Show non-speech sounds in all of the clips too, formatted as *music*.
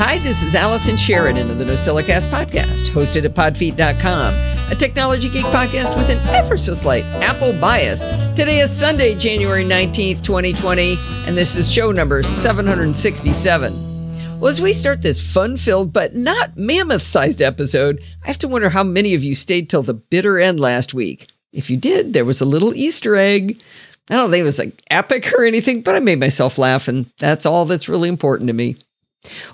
Hi, this is Allison Sheridan of the NosillaCast podcast, hosted at podfeet.com, a technology geek podcast with an ever so slight Apple bias. Today is Sunday, January 19th, 2020, and this is show number 767. Well, as we start this fun filled but not mammoth sized episode, I have to wonder how many of you stayed till the bitter end last week. If you did, there was a little Easter egg. I don't think it was like epic or anything, but I made myself laugh, and that's all that's really important to me.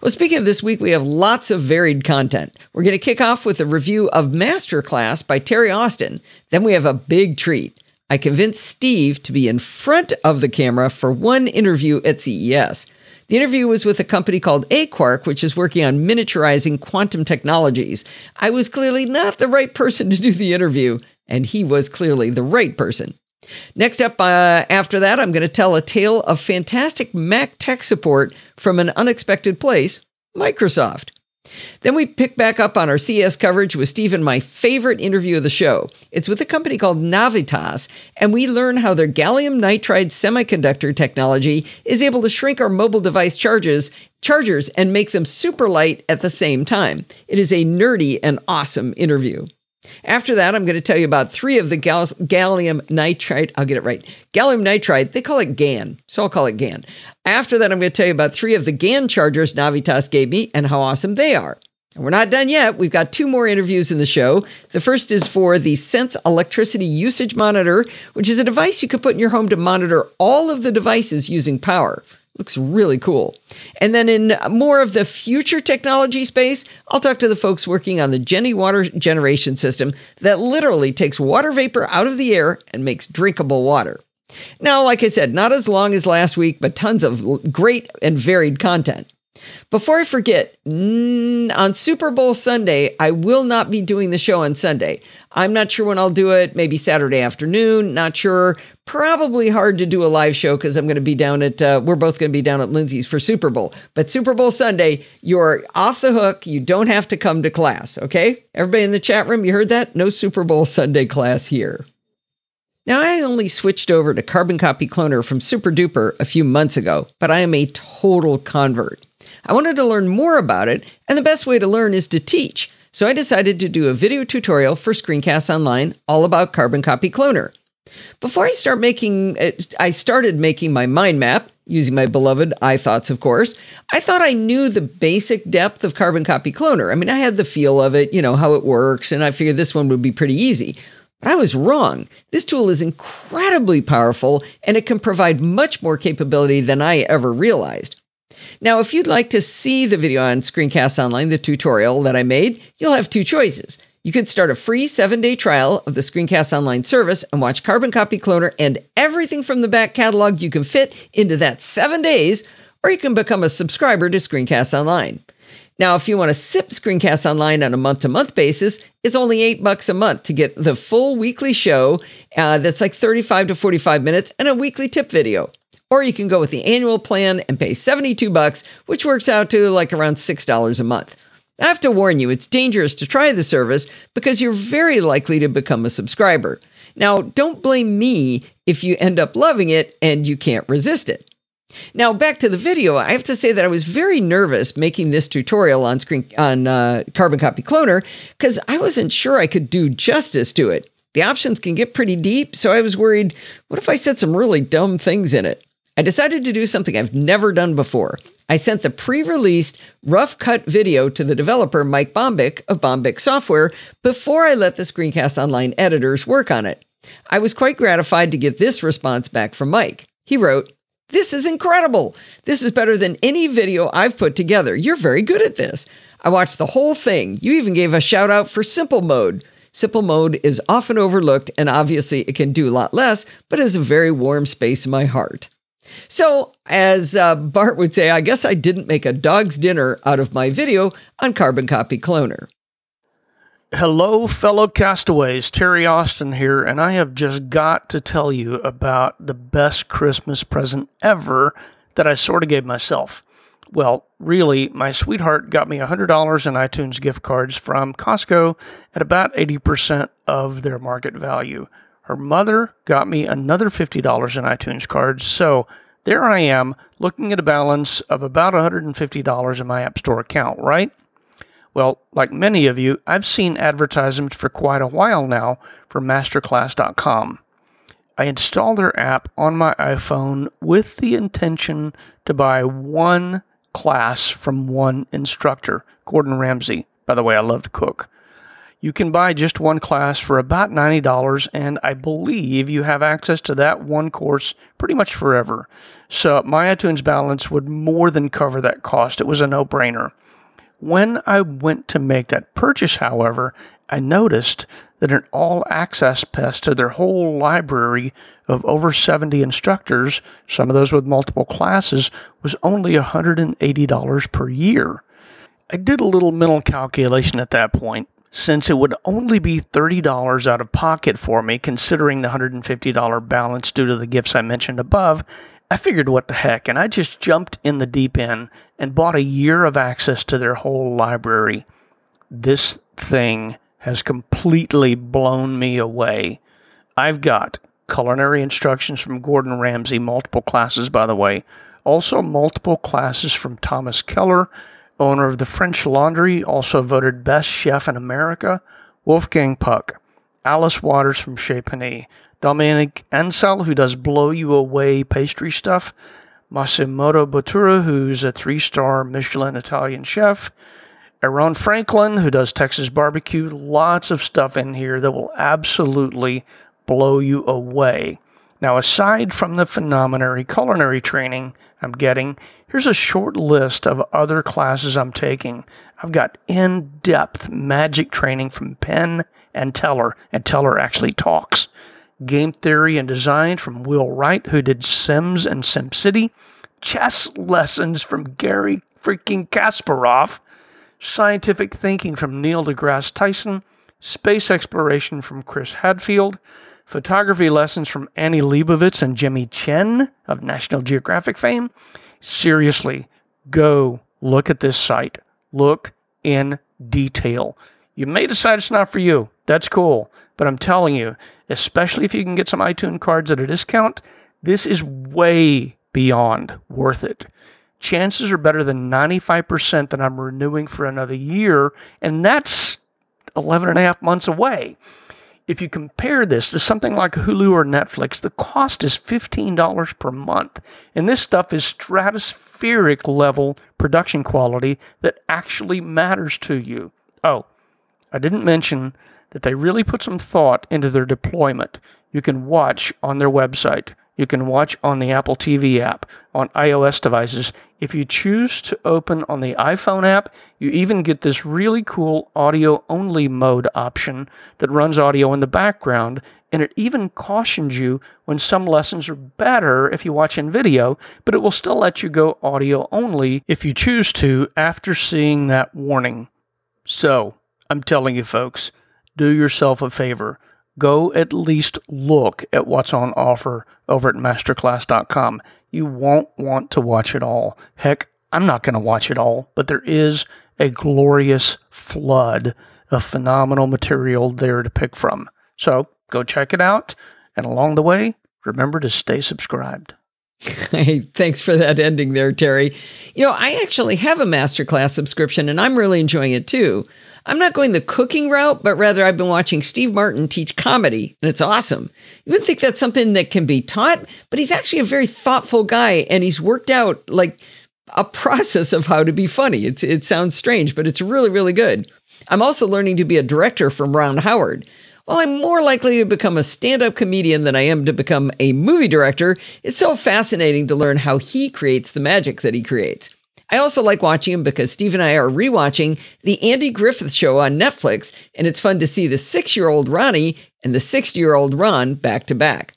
Well, speaking of this week, we have lots of varied content. We're going to kick off with a review of Masterclass by Terry Austin. Then we have a big treat. I convinced Steve to be in front of the camera for one interview at CES. The interview was with a company called Aquark, which is working on miniaturizing quantum technologies. I was clearly not the right person to do the interview, and he was clearly the right person. Next up, uh, after that, I'm going to tell a tale of fantastic Mac tech support from an unexpected place Microsoft. Then we pick back up on our CES coverage with Steve and my favorite interview of the show. It's with a company called Navitas, and we learn how their gallium nitride semiconductor technology is able to shrink our mobile device charges, chargers and make them super light at the same time. It is a nerdy and awesome interview. After that, I'm going to tell you about three of the gal- gallium nitride. I'll get it right. Gallium nitride, they call it GaN, so I'll call it GaN. After that, I'm going to tell you about three of the GaN chargers Navitas gave me and how awesome they are. And we're not done yet. We've got two more interviews in the show. The first is for the Sense Electricity Usage Monitor, which is a device you can put in your home to monitor all of the devices using power. Looks really cool. And then in more of the future technology space, I'll talk to the folks working on the Genny water generation system that literally takes water vapor out of the air and makes drinkable water. Now, like I said, not as long as last week, but tons of great and varied content. Before I forget, on Super Bowl Sunday, I will not be doing the show on Sunday. I'm not sure when I'll do it, maybe Saturday afternoon, not sure. Probably hard to do a live show because I'm going to be down at, uh, we're both going to be down at Lindsay's for Super Bowl. But Super Bowl Sunday, you're off the hook. You don't have to come to class, okay? Everybody in the chat room, you heard that? No Super Bowl Sunday class here. Now, I only switched over to Carbon Copy Cloner from SuperDuper a few months ago, but I am a total convert. I wanted to learn more about it, and the best way to learn is to teach. So I decided to do a video tutorial for Screencast Online all about Carbon Copy Cloner. Before I start making, uh, I started making my mind map using my beloved iThoughts, of course. I thought I knew the basic depth of Carbon Copy Cloner. I mean, I had the feel of it, you know, how it works, and I figured this one would be pretty easy. But I was wrong. This tool is incredibly powerful and it can provide much more capability than I ever realized. Now, if you'd like to see the video on Screencast Online, the tutorial that I made, you'll have two choices. You can start a free seven day trial of the Screencast Online service and watch Carbon Copy Cloner and everything from the back catalog you can fit into that seven days, or you can become a subscriber to Screencast Online. Now, if you want to sip Screencast Online on a month to month basis, it's only eight bucks a month to get the full weekly show uh, that's like 35 to 45 minutes and a weekly tip video. Or you can go with the annual plan and pay 72 bucks, which works out to like around $6 a month. I have to warn you, it's dangerous to try the service because you're very likely to become a subscriber. Now, don't blame me if you end up loving it and you can't resist it. Now, back to the video, I have to say that I was very nervous making this tutorial on screen on uh, Carbon Copy Cloner because I wasn't sure I could do justice to it. The options can get pretty deep, so I was worried what if I said some really dumb things in it? I decided to do something I've never done before. I sent the pre released rough cut video to the developer, Mike Bombich of Bombich Software, before I let the Screencast Online editors work on it. I was quite gratified to get this response back from Mike. He wrote, This is incredible. This is better than any video I've put together. You're very good at this. I watched the whole thing. You even gave a shout out for simple mode. Simple mode is often overlooked, and obviously it can do a lot less, but is a very warm space in my heart. So, as uh, Bart would say, I guess I didn't make a dog's dinner out of my video on Carbon Copy Cloner. Hello, fellow castaways. Terry Austin here, and I have just got to tell you about the best Christmas present ever that I sort of gave myself. Well, really, my sweetheart got me $100 in iTunes gift cards from Costco at about 80% of their market value. Her mother got me another $50 in iTunes cards, so there I am looking at a balance of about $150 in my App Store account, right? Well, like many of you, I've seen advertisements for quite a while now for masterclass.com. I installed their app on my iPhone with the intention to buy one class from one instructor, Gordon Ramsay. By the way, I love to cook. You can buy just one class for about $90, and I believe you have access to that one course pretty much forever. So my iTunes balance would more than cover that cost. It was a no brainer. When I went to make that purchase, however, I noticed that an all access pass to their whole library of over 70 instructors, some of those with multiple classes, was only $180 per year. I did a little mental calculation at that point. Since it would only be $30 out of pocket for me, considering the $150 balance due to the gifts I mentioned above, I figured what the heck, and I just jumped in the deep end and bought a year of access to their whole library. This thing has completely blown me away. I've got culinary instructions from Gordon Ramsay, multiple classes, by the way, also multiple classes from Thomas Keller owner of the French Laundry, also voted Best Chef in America, Wolfgang Puck, Alice Waters from Chez Panisse, Dominique Ansel, who does blow you away pastry stuff, Massimo Bottura, who's a three star Michelin Italian chef, Aaron Franklin, who does Texas barbecue. Lots of stuff in here that will absolutely blow you away. Now, aside from the phenomenary culinary training I'm getting, here's a short list of other classes I'm taking. I've got in depth magic training from Penn and Teller, and Teller actually talks. Game theory and design from Will Wright, who did Sims and SimCity. Chess lessons from Gary freaking Kasparov. Scientific thinking from Neil deGrasse Tyson. Space exploration from Chris Hadfield photography lessons from Annie Leibovitz and Jimmy Chin of National Geographic fame. Seriously, go look at this site. Look in detail. You may decide it's not for you. That's cool. But I'm telling you, especially if you can get some iTunes cards at a discount, this is way beyond worth it. Chances are better than 95% that I'm renewing for another year, and that's 11 and a half months away. If you compare this to something like Hulu or Netflix, the cost is $15 per month. And this stuff is stratospheric level production quality that actually matters to you. Oh, I didn't mention that they really put some thought into their deployment. You can watch on their website you can watch on the Apple TV app on iOS devices. If you choose to open on the iPhone app, you even get this really cool audio only mode option that runs audio in the background. And it even cautions you when some lessons are better if you watch in video, but it will still let you go audio only if you choose to after seeing that warning. So, I'm telling you, folks, do yourself a favor go at least look at what's on offer over at masterclass.com. You won't want to watch it all. Heck, I'm not going to watch it all, but there is a glorious flood of phenomenal material there to pick from. So go check it out. And along the way, remember to stay subscribed. *laughs* Hey, thanks for that ending there, Terry. You know, I actually have a masterclass subscription and I'm really enjoying it too. I'm not going the cooking route, but rather I've been watching Steve Martin teach comedy, and it's awesome. You would think that's something that can be taught, but he's actually a very thoughtful guy, and he's worked out like a process of how to be funny. It's it sounds strange, but it's really really good. I'm also learning to be a director from Ron Howard. While I'm more likely to become a stand up comedian than I am to become a movie director, it's so fascinating to learn how he creates the magic that he creates. I also like watching him because Steve and I are rewatching The Andy Griffith Show on Netflix, and it's fun to see the six year old Ronnie and the 60 year old Ron back to back.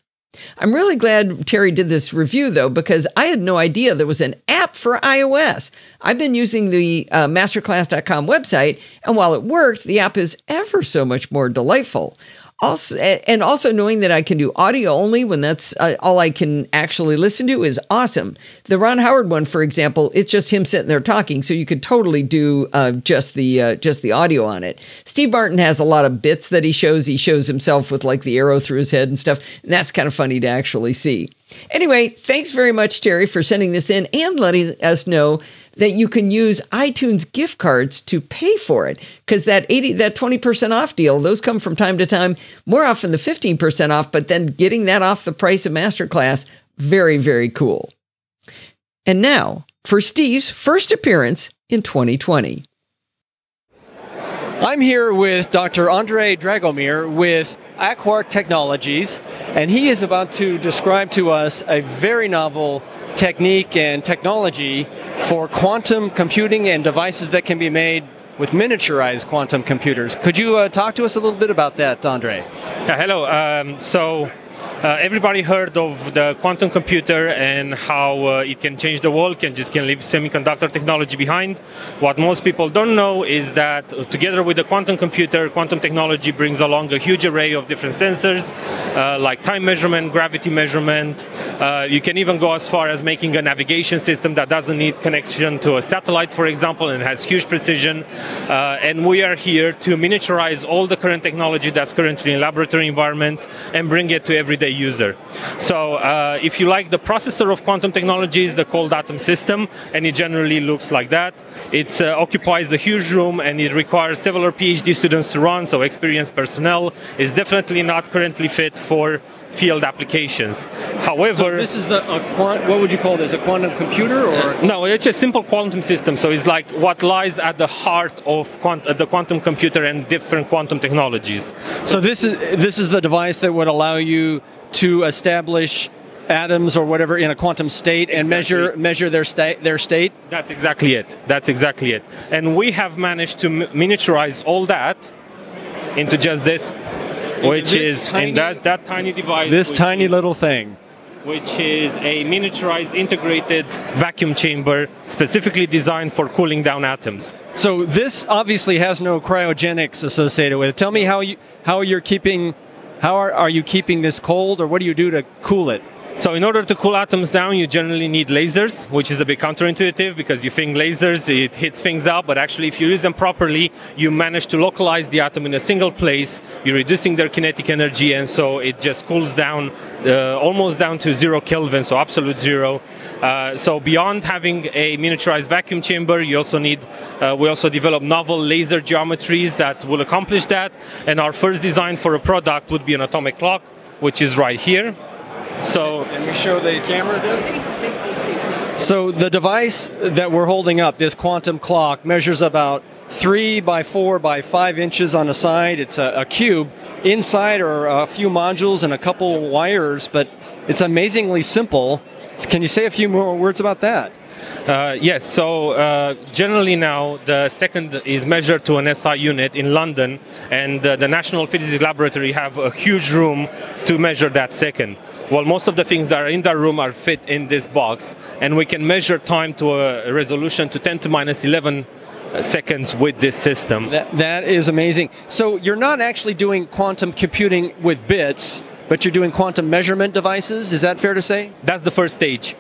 I'm really glad Terry did this review though, because I had no idea there was an app for iOS. I've been using the uh, masterclass.com website, and while it worked, the app is ever so much more delightful also and also knowing that I can do audio only when that's uh, all I can actually listen to is awesome. The Ron Howard one, for example, it's just him sitting there talking, so you could totally do uh, just the uh, just the audio on it. Steve Martin has a lot of bits that he shows. He shows himself with like the arrow through his head and stuff, and that's kind of funny to actually see. Anyway, thanks very much, Terry, for sending this in and letting us know that you can use iTunes gift cards to pay for it. Because that 80 that 20% off deal, those come from time to time, more often the 15% off, but then getting that off the price of Masterclass, very, very cool. And now for Steve's first appearance in 2020. I'm here with Dr. Andre Dragomir with Aquark Technologies, and he is about to describe to us a very novel technique and technology for quantum computing and devices that can be made with miniaturized quantum computers. Could you uh, talk to us a little bit about that, Andre? Yeah, hello. Um, so uh, everybody heard of the quantum computer and how uh, it can change the world, can just can leave semiconductor technology behind. What most people don't know is that uh, together with the quantum computer, quantum technology brings along a huge array of different sensors, uh, like time measurement, gravity measurement. Uh, you can even go as far as making a navigation system that doesn't need connection to a satellite, for example, and has huge precision. Uh, and we are here to miniaturize all the current technology that's currently in laboratory environments and bring it to everyday user. So uh, if you like the processor of quantum technologies, the cold atom system, and it generally looks like that. It uh, occupies a huge room and it requires several PhD students to run, so experienced personnel is definitely not currently fit for field applications. However, so this is a, a quant, what would you call this? A quantum computer or? No, it's a simple quantum system. So it's like what lies at the heart of quant- the quantum computer and different quantum technologies. So this is this is the device that would allow you to establish atoms or whatever in a quantum state and exactly. measure measure their state their state that's exactly it that's exactly it and we have managed to miniaturize all that into just this which is tiny, in that that tiny device this tiny is, little thing. which is a miniaturized integrated vacuum chamber specifically designed for cooling down atoms. So this obviously has no cryogenics associated with it. Tell me how you how you're keeping how are, are you keeping this cold, or what do you do to cool it? So in order to cool atoms down, you generally need lasers, which is a bit counterintuitive because you think lasers, it hits things up, but actually if you use them properly, you manage to localize the atom in a single place, you're reducing their kinetic energy, and so it just cools down uh, almost down to zero Kelvin, so absolute zero. Uh, so beyond having a miniaturized vacuum chamber, you also need, uh, we also develop novel laser geometries that will accomplish that, and our first design for a product would be an atomic clock, which is right here. So, can we show the camera then? So the device that we're holding up, this quantum clock, measures about three by four by five inches on the side. It's a, a cube. Inside are a few modules and a couple wires, but it's amazingly simple. Can you say a few more words about that? Uh, yes, so uh, generally now the second is measured to an SI unit in London, and uh, the National Physics Laboratory have a huge room to measure that second. Well, most of the things that are in that room are fit in this box, and we can measure time to a resolution to 10 to minus 11 uh, seconds with this system. That, that is amazing. So you're not actually doing quantum computing with bits, but you're doing quantum measurement devices. Is that fair to say? That's the first stage.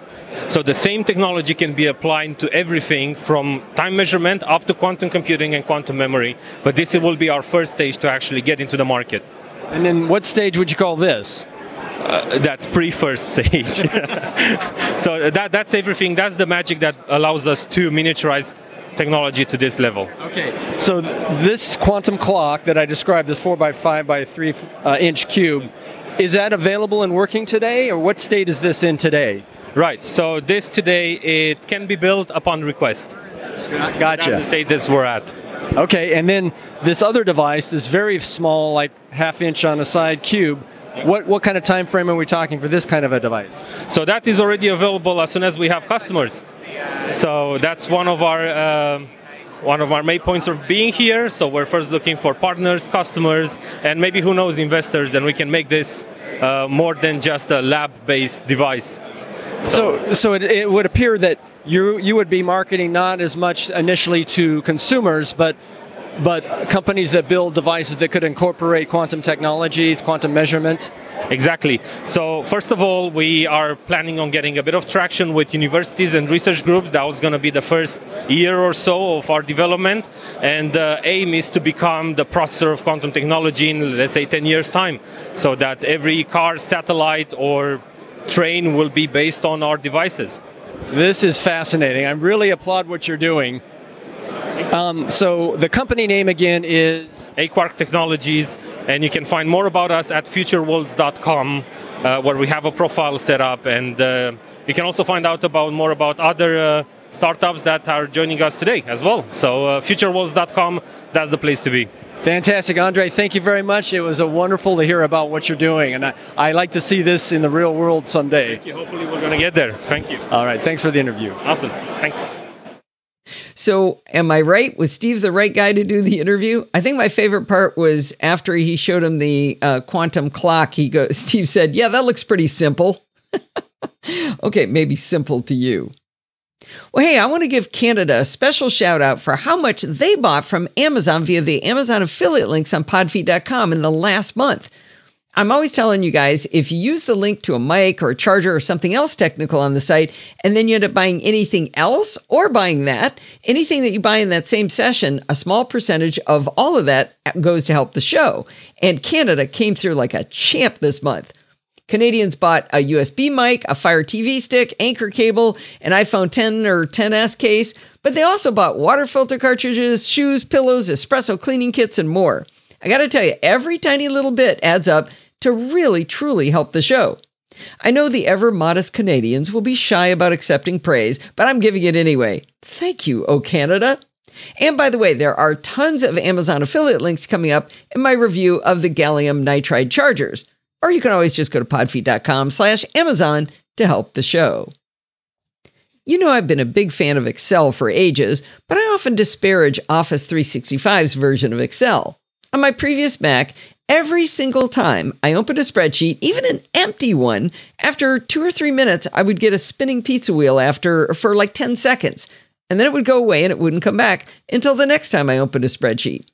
So the same technology can be applied to everything from time measurement up to quantum computing and quantum memory. But this will be our first stage to actually get into the market. And then what stage would you call this? Uh, that's pre-first stage. *laughs* so that, that's everything. That's the magic that allows us to miniaturize technology to this level. Okay. So th- this quantum clock that I described, this four by five by three uh, inch cube, is that available and working today, or what state is this in today? Right. So this today it can be built upon request. Gotcha. So that's the status we're at. Okay, and then this other device, this very small, like half inch on a side cube. What what kind of time frame are we talking for this kind of a device? So that is already available as soon as we have customers. So that's one of our. Uh, one of our main points of being here. So we're first looking for partners, customers, and maybe who knows investors, and we can make this uh, more than just a lab-based device. So, so it, it would appear that you you would be marketing not as much initially to consumers, but but companies that build devices that could incorporate quantum technologies, quantum measurement. Exactly. So first of all, we are planning on getting a bit of traction with universities and research groups. That was going to be the first year or so of our development, and the aim is to become the processor of quantum technology in let's say 10 years time, so that every car, satellite, or train will be based on our devices. This is fascinating. I really applaud what you're doing. Um, so the company name again is A-Quark Technologies, and you can find more about us at futureworlds.com, uh, where we have a profile set up, and uh, you can also find out about more about other uh, startups that are joining us today as well. So uh, futureworlds.com, that's the place to be. Fantastic, Andre. Thank you very much. It was a wonderful to hear about what you're doing, and I, I like to see this in the real world someday. Thank you. Hopefully, we're going to get there. Thank you. All right. Thanks for the interview. Awesome. Thanks. So, am I right? Was Steve the right guy to do the interview? I think my favorite part was after he showed him the uh, quantum clock. He goes, *laughs* Steve said, "Yeah, that looks pretty simple." *laughs* okay, maybe simple to you. Well, hey, I want to give Canada a special shout out for how much they bought from Amazon via the Amazon affiliate links on podfeet.com in the last month. I'm always telling you guys if you use the link to a mic or a charger or something else technical on the site, and then you end up buying anything else or buying that, anything that you buy in that same session, a small percentage of all of that goes to help the show. And Canada came through like a champ this month. Canadians bought a USB mic, a Fire TV stick, Anker cable, an iPhone 10 or 10s case, but they also bought water filter cartridges, shoes, pillows, espresso cleaning kits, and more. I got to tell you, every tiny little bit adds up to really, truly help the show. I know the ever modest Canadians will be shy about accepting praise, but I'm giving it anyway. Thank you, O Canada. And by the way, there are tons of Amazon affiliate links coming up in my review of the gallium nitride chargers. Or you can always just go to podfeet.com slash Amazon to help the show. You know, I've been a big fan of Excel for ages, but I often disparage Office 365's version of Excel. On my previous Mac, every single time I opened a spreadsheet, even an empty one, after two or three minutes, I would get a spinning pizza wheel after for like 10 seconds. And then it would go away and it wouldn't come back until the next time I opened a spreadsheet.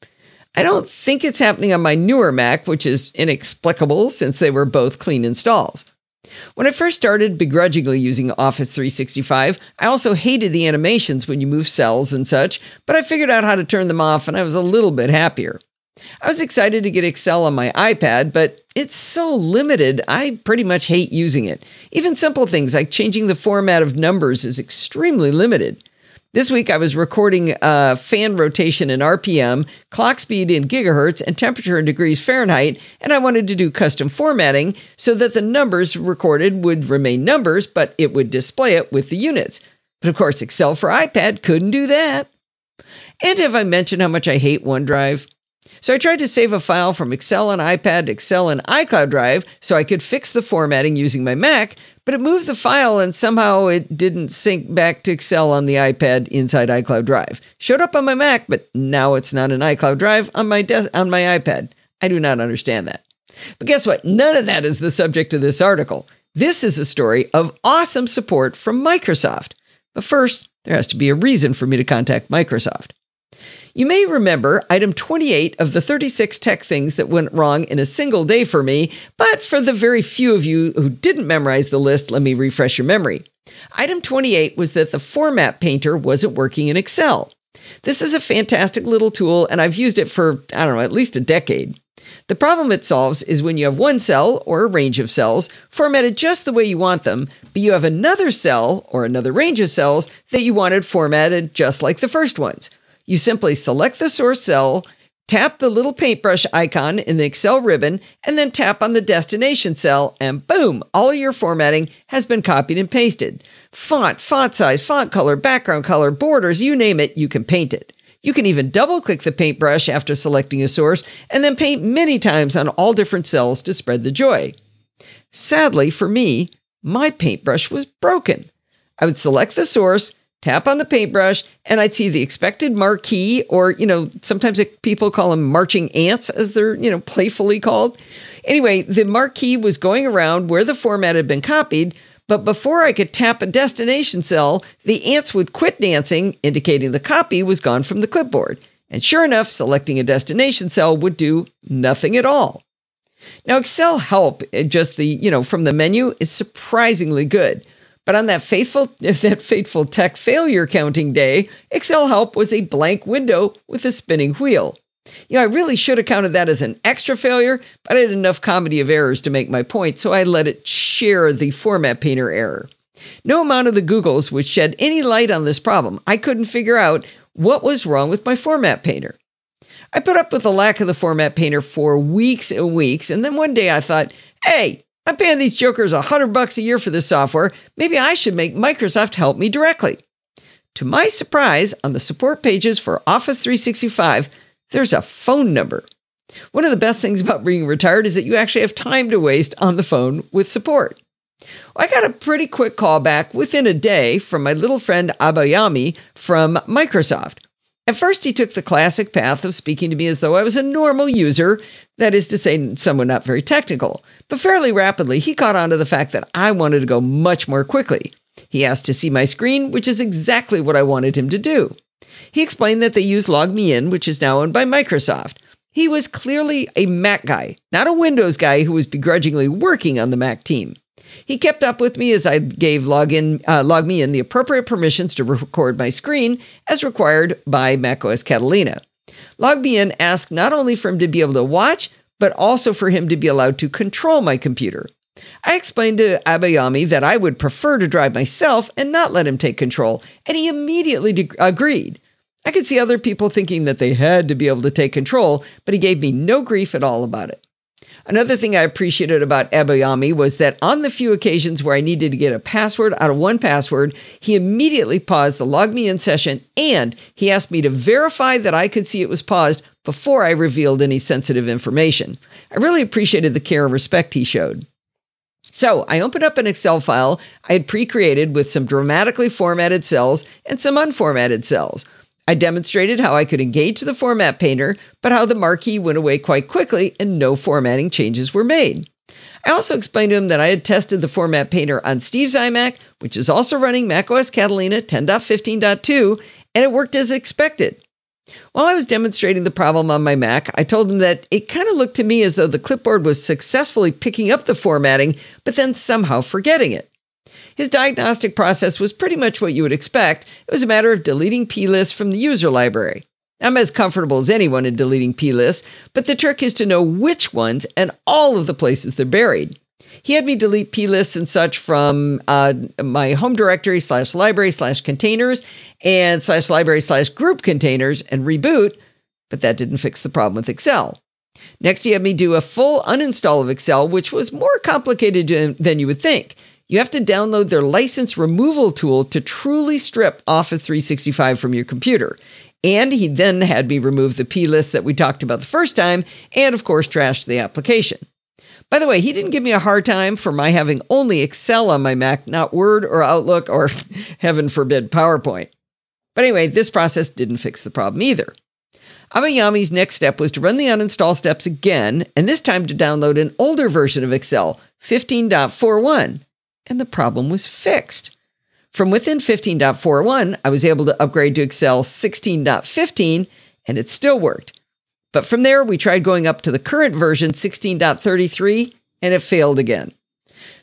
I don't think it's happening on my newer Mac, which is inexplicable since they were both clean installs. When I first started begrudgingly using Office 365, I also hated the animations when you move cells and such, but I figured out how to turn them off and I was a little bit happier. I was excited to get Excel on my iPad, but it's so limited, I pretty much hate using it. Even simple things like changing the format of numbers is extremely limited. This week I was recording uh, fan rotation in RPM, clock speed in gigahertz, and temperature in degrees Fahrenheit, and I wanted to do custom formatting so that the numbers recorded would remain numbers, but it would display it with the units. But of course, Excel for iPad couldn't do that. And have I mentioned how much I hate OneDrive? So I tried to save a file from Excel on iPad to Excel and iCloud Drive so I could fix the formatting using my Mac, but it moved the file and somehow it didn't sync back to Excel on the iPad inside iCloud Drive. Showed up on my Mac, but now it's not an iCloud Drive on my des- on my iPad. I do not understand that. But guess what? None of that is the subject of this article. This is a story of awesome support from Microsoft. But first, there has to be a reason for me to contact Microsoft. You may remember item 28 of the 36 tech things that went wrong in a single day for me, but for the very few of you who didn't memorize the list, let me refresh your memory. Item 28 was that the format painter wasn't working in Excel. This is a fantastic little tool, and I've used it for, I don't know, at least a decade. The problem it solves is when you have one cell or a range of cells formatted just the way you want them, but you have another cell or another range of cells that you wanted formatted just like the first ones. You simply select the source cell, tap the little paintbrush icon in the Excel ribbon, and then tap on the destination cell, and boom, all your formatting has been copied and pasted. Font, font size, font color, background color, borders, you name it, you can paint it. You can even double click the paintbrush after selecting a source and then paint many times on all different cells to spread the joy. Sadly for me, my paintbrush was broken. I would select the source, tap on the paintbrush, and I'd see the expected marquee, or, you know, sometimes it, people call them marching ants, as they're, you know, playfully called. Anyway, the marquee was going around where the format had been copied, but before I could tap a destination cell, the ants would quit dancing, indicating the copy was gone from the clipboard. And sure enough, selecting a destination cell would do nothing at all. Now, Excel help, eh, just the, you know, from the menu is surprisingly good. But on that faithful *laughs* that fateful tech failure counting day, Excel help was a blank window with a spinning wheel. You know, I really should have counted that as an extra failure, but I had enough comedy of errors to make my point, so I let it share the format painter error. No amount of the Googles would shed any light on this problem. I couldn't figure out what was wrong with my format painter. I put up with the lack of the format painter for weeks and weeks, and then one day I thought, hey, I'm paying these jokers a hundred bucks a year for this software. Maybe I should make Microsoft help me directly. To my surprise, on the support pages for Office 365, there's a phone number. One of the best things about being retired is that you actually have time to waste on the phone with support. I got a pretty quick call back within a day from my little friend Abayami from Microsoft. At first, he took the classic path of speaking to me as though I was a normal user, that is to say, someone not very technical. But fairly rapidly, he caught on to the fact that I wanted to go much more quickly. He asked to see my screen, which is exactly what I wanted him to do. He explained that they use LogMeIn, which is now owned by Microsoft. He was clearly a Mac guy, not a Windows guy who was begrudgingly working on the Mac team. He kept up with me as I gave login, uh, LogMeIn the appropriate permissions to record my screen as required by macOS Catalina. LogMeIn asked not only for him to be able to watch, but also for him to be allowed to control my computer. I explained to Abayami that I would prefer to drive myself and not let him take control, and he immediately de- agreed. I could see other people thinking that they had to be able to take control, but he gave me no grief at all about it. Another thing I appreciated about Abayami was that on the few occasions where I needed to get a password out of 1Password, he immediately paused the LogMeIn session and he asked me to verify that I could see it was paused before I revealed any sensitive information. I really appreciated the care and respect he showed. So I opened up an Excel file I had pre created with some dramatically formatted cells and some unformatted cells. I demonstrated how I could engage the format painter, but how the marquee went away quite quickly and no formatting changes were made. I also explained to him that I had tested the format painter on Steve's iMac, which is also running macOS Catalina 10.15.2, and it worked as expected. While I was demonstrating the problem on my Mac, I told him that it kind of looked to me as though the clipboard was successfully picking up the formatting, but then somehow forgetting it. His diagnostic process was pretty much what you would expect. It was a matter of deleting plists from the user library. I'm as comfortable as anyone in deleting plists, but the trick is to know which ones and all of the places they're buried. He had me delete plists and such from uh, my home directory slash library slash containers and slash library slash group containers and reboot, but that didn't fix the problem with Excel. Next, he had me do a full uninstall of Excel, which was more complicated than you would think. You have to download their license removal tool to truly strip Office 365 from your computer. And he then had me remove the P list that we talked about the first time, and of course, trash the application. By the way, he didn't give me a hard time for my having only Excel on my Mac, not Word or Outlook or, *laughs* heaven forbid, PowerPoint. But anyway, this process didn't fix the problem either. Abayami's next step was to run the uninstall steps again, and this time to download an older version of Excel, 15.41 and the problem was fixed. From within 15.41, I was able to upgrade to Excel 16.15, and it still worked. But from there, we tried going up to the current version 16.33, and it failed again.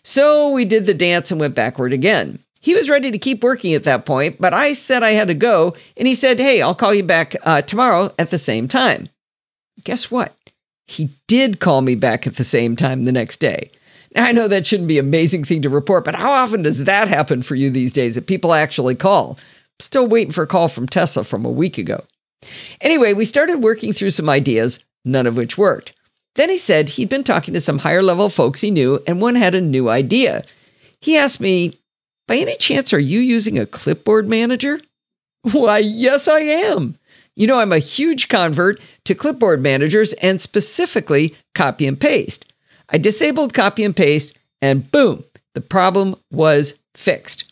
So we did the dance and went backward again. He was ready to keep working at that point, but I said I had to go, and he said, Hey, I'll call you back uh, tomorrow at the same time. Guess what? He did call me back at the same time the next day. Now, I know that shouldn't be an amazing thing to report, but how often does that happen for you these days that people actually call? Still waiting for a call from Tessa from a week ago. Anyway, we started working through some ideas, none of which worked. Then he said he'd been talking to some higher level folks he knew, and one had a new idea. He asked me, By any chance, are you using a clipboard manager? Why, yes, I am. You know, I'm a huge convert to clipboard managers and specifically Copy'em Paste. I disabled Copy'em Paste, and boom, the problem was fixed.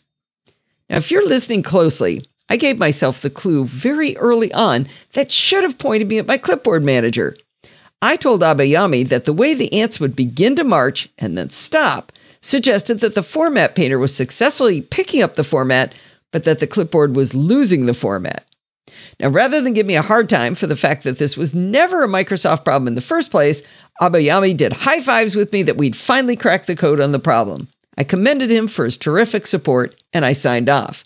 Now, if you're listening closely, I gave myself the clue very early on that should have pointed me at my clipboard manager. I told Abayami that the way the ants would begin to march and then stop suggested that the format painter was successfully picking up the format, but that the clipboard was losing the format. Now, rather than give me a hard time for the fact that this was never a Microsoft problem in the first place, Abayami did high fives with me that we'd finally cracked the code on the problem. I commended him for his terrific support and I signed off.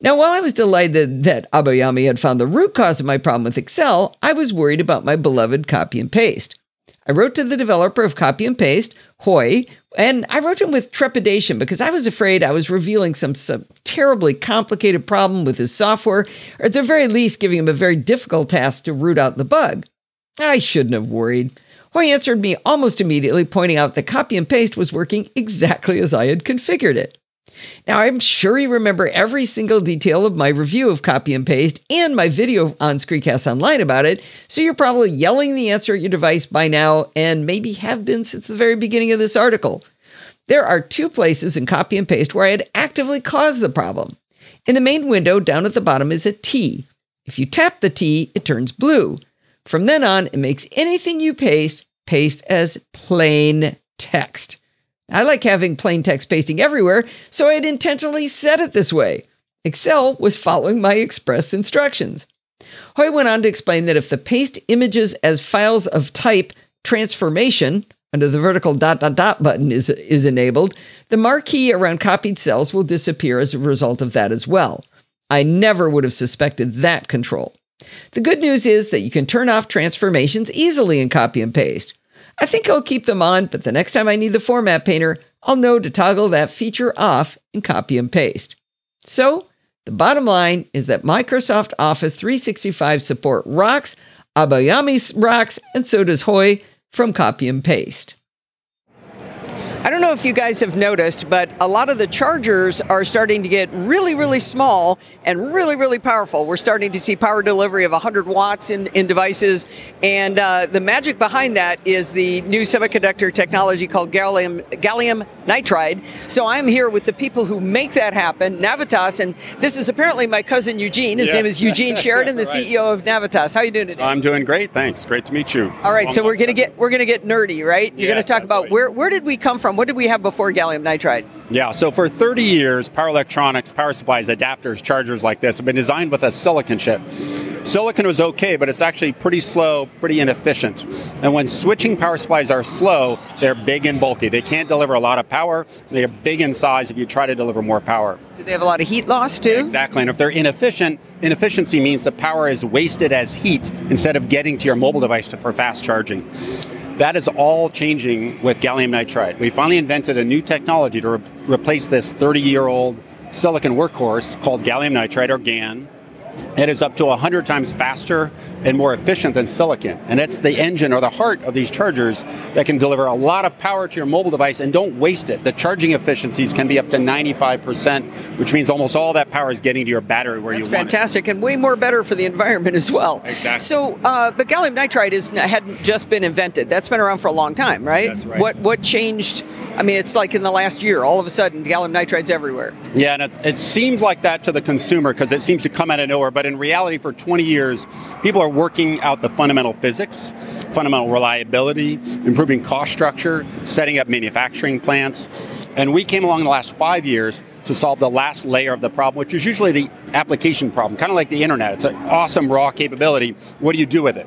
Now, while I was delighted that Abayami had found the root cause of my problem with Excel, I was worried about my beloved Copy'em Paste. I wrote to the developer of Copy'em Paste, Hoy, and I wrote him with trepidation because I was afraid I was revealing some, some terribly complicated problem with his software, or at the very least, giving him a very difficult task to root out the bug. I shouldn't have worried. Hoy answered me almost immediately, pointing out that Copy'em Paste was working exactly as I had configured it. Now, I'm sure you remember every single detail of my review of Copy'em Paste and my video on Screencast Online about it, so you're probably yelling the answer at your device by now and maybe have been since the very beginning of this article. There are two places in Copy'em Paste where I had actively caused the problem. In the main window down at the bottom is a T. If you tap the T, it turns blue. From then on, it makes anything you paste paste as plain text. I like having plain text pasting everywhere, so I had intentionally set it this way. Excel was following my express instructions. Hoy went on to explain that if the paste images as files of type transformation under the vertical dot dot dot button is, is enabled, the marquee around copied cells will disappear as a result of that as well. I never would have suspected that control. The good news is that you can turn off transformations easily in Copy'em Paste. I think I'll keep them on, but the next time I need the format painter, I'll know to toggle that feature off and Copy'em Paste. So, the bottom line is that Microsoft Office 365 support rocks, Abayami rocks, and so does Hoy from Copy'em Paste. I don't know if you guys have noticed, but a lot of the chargers are starting to get really, really small and really, really powerful. We're starting to see power delivery of 100 watts in, in devices. And uh, the magic behind that is the new semiconductor technology called gallium, gallium nitride. So I'm here with the people who make that happen, Navitas. And this is apparently my cousin Eugene. His yeah. name is Eugene *laughs* Sheridan, the right. CEO of Navitas. How are you doing today? I'm doing great. Thanks. Great to meet you. All right. Almost so we're going to get we're going to get nerdy, right? You're going to talk about right. where, where did we come from? What did we have before gallium nitride? Yeah, so for 30 years, power electronics, power supplies, adapters, chargers like this have been designed with a silicon chip. Silicon was okay, but it's actually pretty slow, pretty inefficient. And when switching power supplies are slow, they're big and bulky. They can't deliver a lot of power. They are big in size if you try to deliver more power. Do they have a lot of heat loss too? Exactly. And if they're inefficient, inefficiency means the power is wasted as heat instead of getting to your mobile device for fast charging. That is all changing with gallium nitride. We finally invented a new technology to re- replace this 30 year old silicon workhorse called gallium nitride or GaN. It is up to 100 times faster and more efficient than silicon. And it's the engine or the heart of these chargers that can deliver a lot of power to your mobile device and don't waste it. The charging efficiencies can be up to 95%, which means almost all that power is getting to your battery where That's you want fantastic and way more better for the environment as well. Exactly. So, uh, but gallium nitride is, hadn't just been invented. That's been around for a long time, right? That's right. What, what changed? I mean, it's like in the last year, all of a sudden, gallium nitride's everywhere. Yeah, and it, it seems like that to the consumer because it seems to come out of nowhere. But in reality, for 20 years, people are working out the fundamental physics, fundamental reliability, improving cost structure, setting up manufacturing plants. And we came along in the last five years to solve the last layer of the problem, which is usually the application problem, kind of like the internet. It's an awesome raw capability. What do you do with it?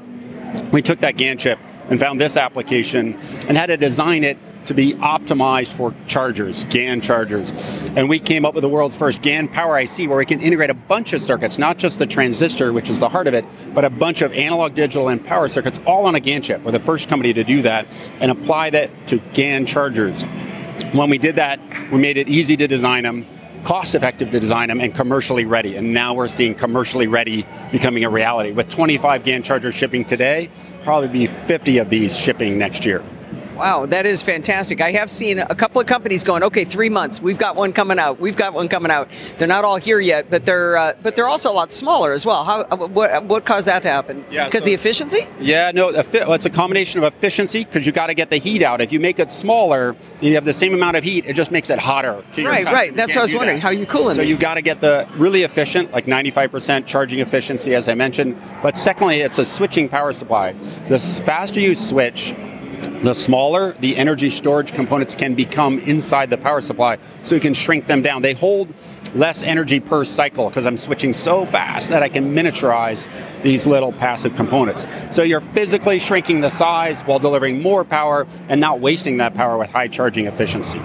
We took that GAN chip and found this application and had to design it to be optimized for chargers, GAN chargers. And we came up with the world's first GAN Power IC where we can integrate a bunch of circuits, not just the transistor, which is the heart of it, but a bunch of analog, digital, and power circuits all on a GAN chip. We're the first company to do that and apply that to GAN chargers. When we did that, we made it easy to design them, cost effective to design them, and commercially ready. And now we're seeing commercially ready becoming a reality. With 25 GAN chargers shipping today, probably be 50 of these shipping next year. Wow, that is fantastic. I have seen a couple of companies going, okay, three months, we've got one coming out, we've got one coming out. They're not all here yet, but they're uh, but they're also a lot smaller as well. How uh, what what caused that to happen? Yeah, because so, the efficiency. Yeah, no, it's a combination of efficiency because you got to get the heat out. If you make it smaller, you have the same amount of heat. It just makes it hotter. right, right. That's what I was wondering. That. How you cooling? So these? you've got to get the really efficient, like 95% charging efficiency, as I mentioned. But secondly, it's a switching power supply. The faster you switch, the smaller the energy storage components can become inside the power supply, so you can shrink them down. They hold less energy per cycle because I'm switching so fast that I can miniaturize these little passive components. So you're physically shrinking the size while delivering more power and not wasting that power with high charging efficiency.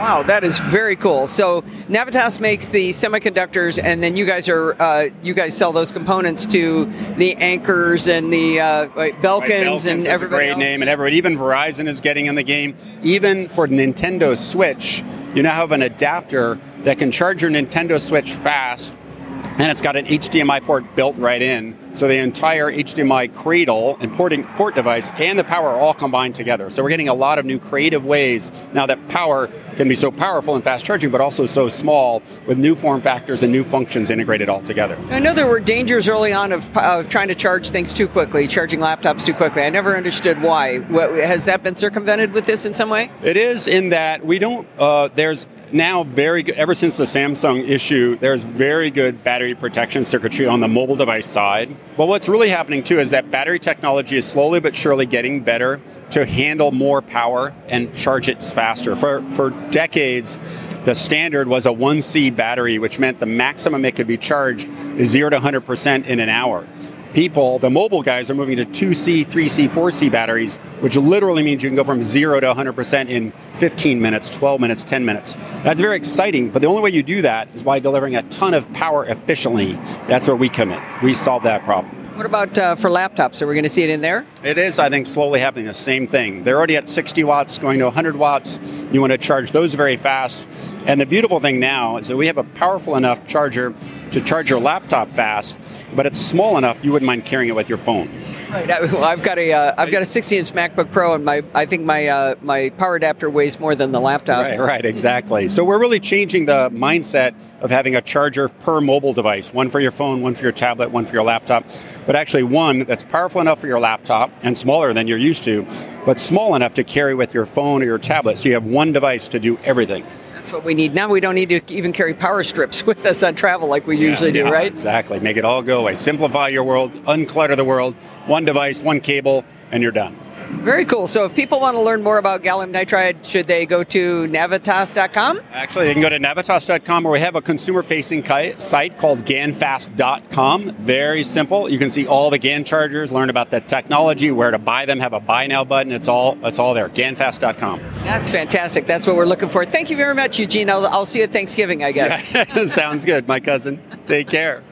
Wow, that is very cool. So Navitas makes the semiconductors, and then you guys are uh, you guys sell those components to the Ankers and the uh, like Belkins, Right, Belkins and everybody great else. name, and everybody, even Verizon is getting in the game. Even for Nintendo Switch, you now have an adapter that can charge your Nintendo Switch fast, and it's got an HDMI port built right in. So the entire HDMI cradle and porting port device and the power are all combined together. So we're getting a lot of new creative ways now that power can be so powerful and fast charging, but also so small with new form factors and new functions integrated all together. I know there were dangers early on of, of trying to charge things too quickly, charging laptops too quickly. I never understood why. What, has that been circumvented with this in some way? It is in that we don't. Uh, there's now very good. Ever since the Samsung issue, there's very good battery protection circuitry on the mobile device side. But what's really happening too is that battery technology is slowly but surely getting better to handle more power and charge it faster. For for decades. The standard was a 1C battery, which meant the maximum it could be charged is 0 to 100% in an hour people, the mobile guys, are moving to 2C, 3C, 4C batteries, which literally means you can go from zero to 100% in 15 minutes, 12 minutes, 10 minutes. That's very exciting, but the only way you do that is by delivering a ton of power efficiently. That's where we come in. We solve that problem. What about uh, for laptops? Are we going to see it in there? It is, I think, slowly happening the same thing. They're already at 60 watts, going to 100 watts. You want to charge those very fast. And the beautiful thing now is that we have a powerful enough charger to charge your laptop fast, but it's small enough you wouldn't mind carrying it with your phone. Right. I, well, I've got a uh, I've got a 60-inch MacBook Pro, and my I think my uh, my power adapter weighs more than the laptop. Right, right, exactly. So we're really changing the mindset of having a charger per mobile device one for your phone, one for your tablet, one for your laptop, but actually one that's powerful enough for your laptop and smaller than you're used to, but small enough to carry with your phone or your tablet. So you have one device to do everything. That's what we need. Now we don't need to even carry power strips *laughs* with us on travel like we usually do, Yeah, right? Exactly. Make it all go away. Simplify your world, unclutter the world, one device, one cable, and you're done. Very cool. So if people want to learn more about gallium nitride, should they go to navitas.com? Actually, they can go to navitas.com where we have a consumer facing site called ganfast.com. Very simple. You can see all the GAN chargers, learn about the technology, where to buy them, have a buy now button. It's all it's all there. ganfast.com. That's fantastic. That's what we're looking for. Thank you very much, Eugene. I'll, I'll see you at Thanksgiving, I guess. *laughs* Sounds good, my cousin. Take care.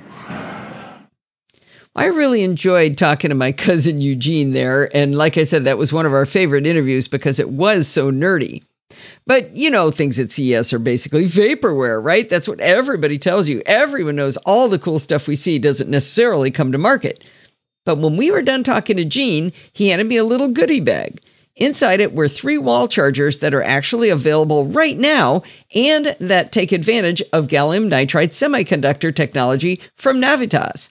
I really enjoyed talking to my cousin Eugene there. And like I said, that was one of our favorite interviews because it was so nerdy. But you know, things at CES are basically vaporware, right? That's what everybody tells you. Everyone knows all the cool stuff we see doesn't necessarily come to market. But when we were done talking to Gene, he handed me a little goodie bag. Inside it were three wall chargers that are actually available right now and that take advantage of gallium nitride semiconductor technology from Navitas.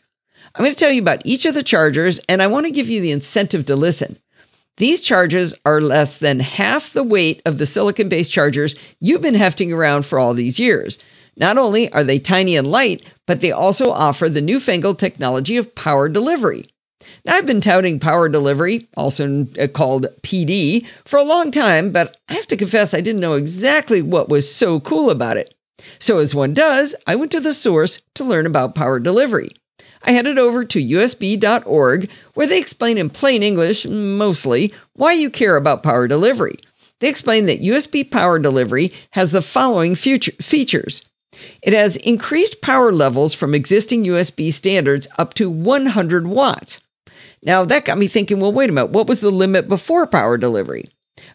I'm going to tell you about each of the chargers, and I want to give you the incentive to listen. These chargers are less than half the weight of the silicon based chargers you've been hefting around for all these years. Not only are they tiny and light, but they also offer the newfangled technology of power delivery. Now, I've been touting power delivery, also uh, called PD, for a long time, but I have to confess I didn't know exactly what was so cool about it. So, as one does, I went to the source to learn about power delivery. I headed over to USB.org, where they explain in plain English, mostly, why you care about power delivery. They explain that USB power delivery has the following future features. It has increased power levels from existing USB standards up to 100 watts. Now, that got me thinking well, wait a minute, what was the limit before power delivery?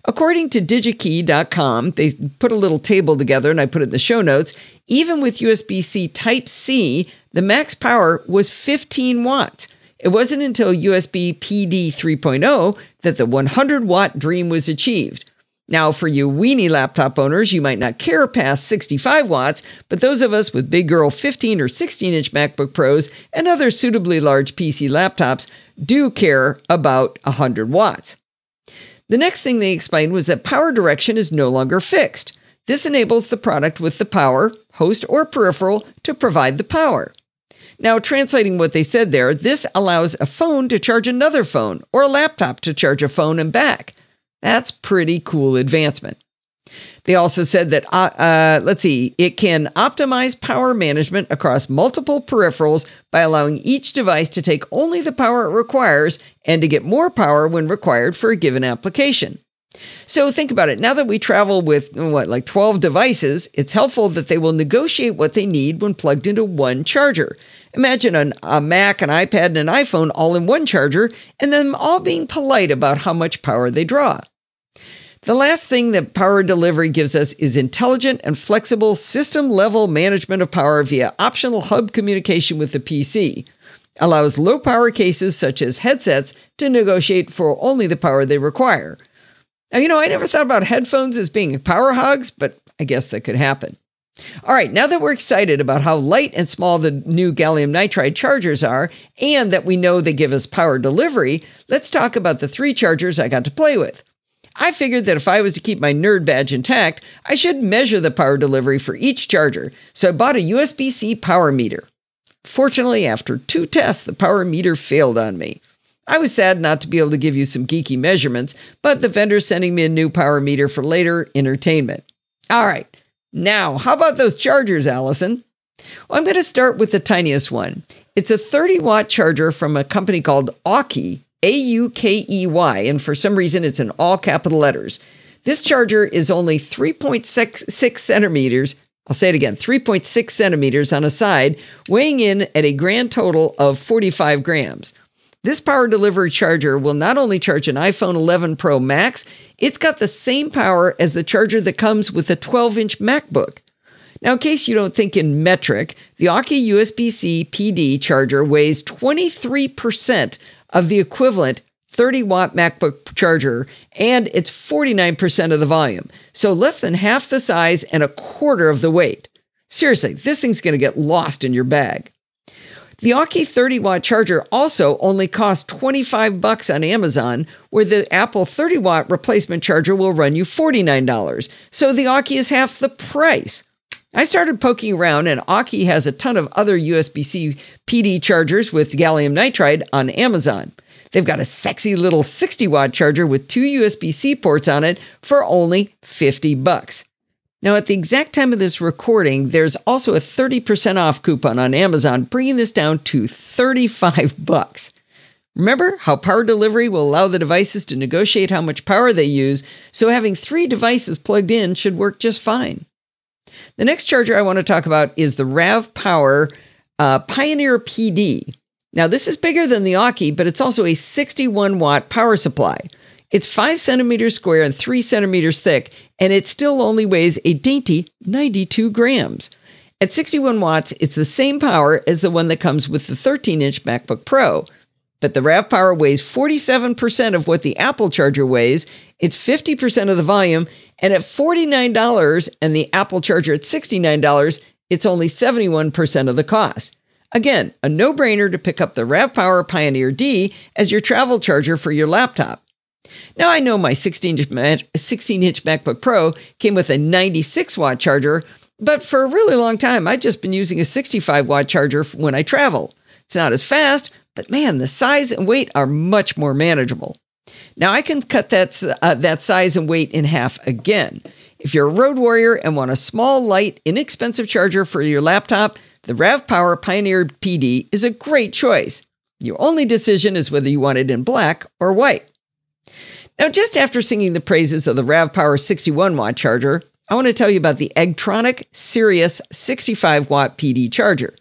According to digikey.com, they put a little table together and I put it in the show notes. Even with USB C Type C, the max power was 15 watts. It wasn't until USB PD 3.0 that the 100 watt dream was achieved. Now, for you weenie laptop owners, you might not care past 65 watts, but those of us with big girl 15 or 16 inch MacBook Pros and other suitably large PC laptops do care about 100 watts. The next thing they explained was that power direction is no longer fixed. This enables the product with the power, host, or peripheral to provide the power. Now, translating what they said there, this allows a phone to charge another phone or a laptop to charge a phone and back. That's pretty cool advancement. They also said that, uh, uh, let's see, it can optimize power management across multiple peripherals by allowing each device to take only the power it requires and to get more power when required for a given application. So think about it. Now that we travel with what, like 12 devices, it's helpful that they will negotiate what they need when plugged into one charger. Imagine an, a Mac, an iPad, and an iPhone all in one charger, and them all being polite about how much power they draw. The last thing that power delivery gives us is intelligent and flexible system level management of power via optional hub communication with the PC. Allows low power cases such as headsets to negotiate for only the power they require. Now, you know, I never thought about headphones as being power hogs, but I guess that could happen. All right, now that we're excited about how light and small the new gallium nitride chargers are, and that we know they give us power delivery, let's talk about the three chargers I got to play with. I figured that if I was to keep my nerd badge intact, I should measure the power delivery for each charger, so I bought a USB C power meter. Fortunately, after two tests, the power meter failed on me. I was sad not to be able to give you some geeky measurements, but the vendor's sending me a new power meter for later entertainment. All right, now, how about those chargers, Allison? Well, I'm going to start with the tiniest one. It's a 30 watt charger from a company called Aukey, A U K E Y, and for some reason it's in all capital letters. This charger is only 3.66 centimeters. I'll say it again 3.6 centimeters on a side, weighing in at a grand total of 45 grams. This power delivery charger will not only charge an iPhone 11 Pro Max, it's got the same power as the charger that comes with a 12 inch MacBook. Now, in case you don't think in metric, the Aukey USB C PD charger weighs 23% of the equivalent 30 watt MacBook charger, and it's 49% of the volume. So less than half the size and a quarter of the weight. Seriously, this thing's going to get lost in your bag. The Aukey 30 watt charger also only costs 25 bucks on Amazon, where the Apple 30 watt replacement charger will run you $49. So the Aukey is half the price. I started poking around, and Aukey has a ton of other USB C PD chargers with gallium nitride on Amazon. They've got a sexy little 60 watt charger with two USB C ports on it for only 50 bucks. Now, at the exact time of this recording, there's also a 30% off coupon on Amazon, bringing this down to 35 bucks. Remember how power delivery will allow the devices to negotiate how much power they use, so having three devices plugged in should work just fine. The next charger I want to talk about is the RAV Power uh, Pioneer PD. Now, this is bigger than the Aukey, but it's also a 61 watt power supply. It's five centimeters square and three centimeters thick, and it still only weighs a dainty 92 grams. At 61 watts, it's the same power as the one that comes with the 13 inch MacBook Pro. But the RAV Power weighs 47% of what the Apple charger weighs. It's 50% of the volume. And at $49 and the Apple charger at $69, it's only 71% of the cost. Again, a no brainer to pick up the RAV Power Pioneer D as your travel charger for your laptop. Now, I know my 16 inch MacBook Pro came with a 96 watt charger, but for a really long time, I've just been using a 65 watt charger when I travel. It's not as fast, but man, the size and weight are much more manageable. Now, I can cut that, uh, that size and weight in half again. If you're a road warrior and want a small, light, inexpensive charger for your laptop, the RAV Power Pioneer PD is a great choice. Your only decision is whether you want it in black or white. Now, just after singing the praises of the RAV Power 61 watt charger, I want to tell you about the Eggtronic Sirius 65 watt PD charger.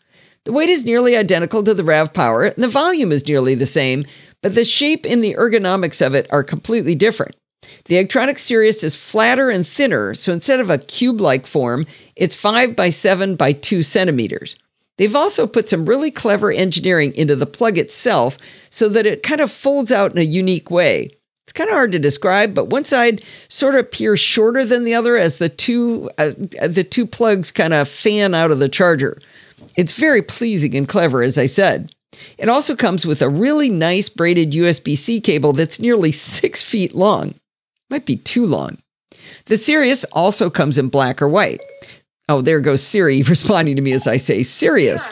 The weight is nearly identical to the RAV Power, and the volume is nearly the same, but the shape and the ergonomics of it are completely different. The Eggtronic Sirius is flatter and thinner, so instead of a cube like form, it's 5 by 7 by 2 centimeters. They've also put some really clever engineering into the plug itself so that it kind of folds out in a unique way. It's kind of hard to describe, but one side sort of appears shorter than the other as the two uh, the two plugs kind of fan out of the charger. It's very pleasing and clever, as I said. It also comes with a really nice braided USB C cable that's nearly six feet long. Might be too long. The Sirius also comes in black or white. Oh, there goes Siri *laughs* responding to me as I say Sirius.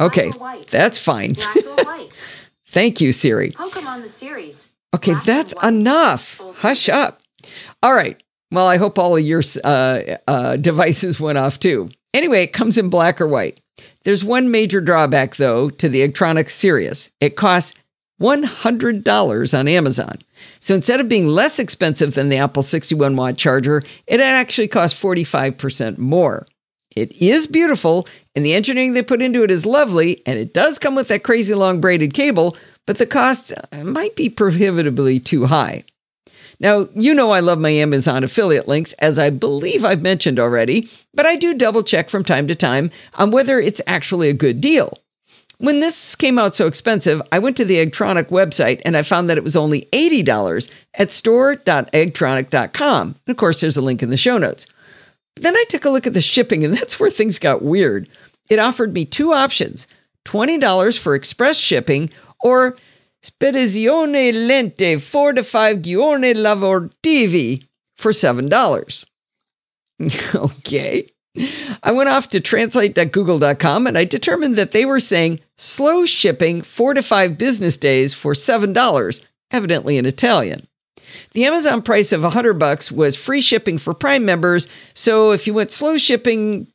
Okay, that's fine. *laughs* Thank you, Siri. Pokemon the series. Okay, that's enough. Hush up. All right. Well, I hope all of your uh, uh, devices *laughs* went off too. Anyway, it comes in black or white. There's one major drawback, though, to the Eggtronic Sirius. It costs $100 on Amazon. So instead of being less expensive than the Apple 61 watt charger, it actually costs 45% more. It is beautiful, and the engineering they put into it is lovely, and it does come with that crazy long braided cable, but the cost might be prohibitively too high. Now, you know I love my Amazon affiliate links, as I believe I've mentioned already, but I do double check from time to time on whether it's actually a good deal. When this came out so expensive, I went to the Eggtronic website and I found that it was only $80 at store.eggtronic.com. And of course, there's a link in the show notes. But then I took a look at the shipping, and *laughs* that's where things got weird. It offered me two options $20 for express shipping or Spedizione Lente 4 to 5 Giorni Lavorativi for $7. *laughs* okay. I went off to translate.google.com and I determined that they were saying slow shipping four to five business days for $7, evidently in Italian. The Amazon price of 100 bucks was free shipping for Prime members, so if you went slow shipping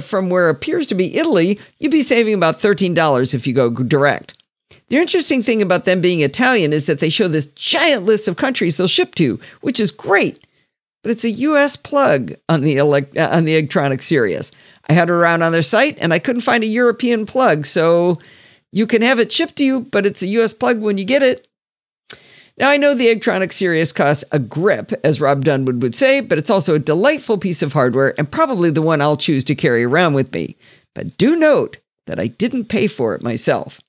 from where appears to be Italy, you'd be saving about $13 if you go direct. The interesting thing about them being Italian is that they show this giant list of countries they'll ship to, which is great but it's a US plug on the elect- uh, on the Eggtronic Sirius. I had it around on their site and I couldn't find a European plug, so you can have it shipped to you, but it's a US plug when you get it. Now, I know the Eggtronic Sirius costs a grip, as Rob Dunwood would say, but it's also a delightful piece of hardware and probably the one I'll choose to carry around with me. But do note that I didn't pay for it myself.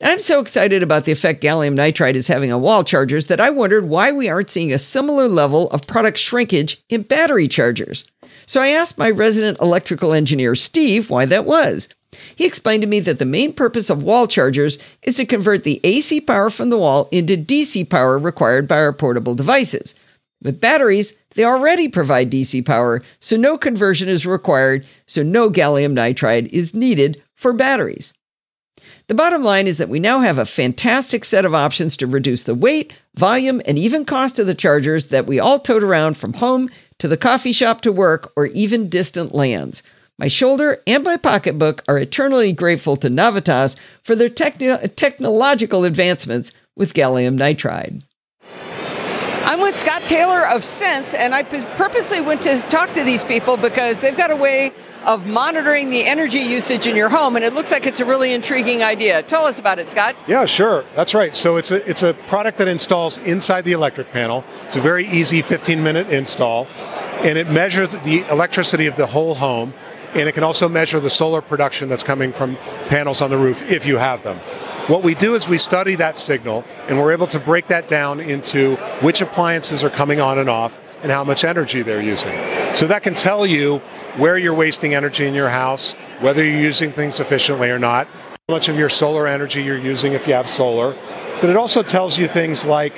Now, I'm so excited about the effect gallium nitride is having on wall chargers that I wondered why we aren't seeing a similar level of product shrinkage in battery chargers. So I asked my resident electrical engineer, Steve, why that was. He explained to me that the main purpose of wall chargers is to convert the AC power from the wall into DC power required by our portable devices. With batteries, they already provide DC power, so no conversion is required, so no gallium nitride is needed for batteries. The bottom line is that we now have a fantastic set of options to reduce the weight, volume, and even cost of the chargers that we all tote around from home to the coffee shop to work or even distant lands. My shoulder and my pocketbook are eternally grateful to Navitas for their techn- technological advancements with gallium nitride. I'm with Scott Taylor of Sense, and I purposely went to talk to these people because they've got a way of monitoring the energy usage in your home, and it looks like it's a really intriguing idea. Tell us about it, Scott. Yeah, sure. That's right. So it's a it's a product that installs inside the electric panel. It's a very easy 15 minute install, and it measures the electricity of the whole home, and it can also measure the solar production that's coming from panels on the roof if you have them. What we do is we study that signal, and we're able to break that down into which appliances are coming on and off and how much energy they're using. So that can tell you where you're wasting energy in your house, whether you're using things efficiently or not, how much of your solar energy you're using if you have solar. But it also tells you things like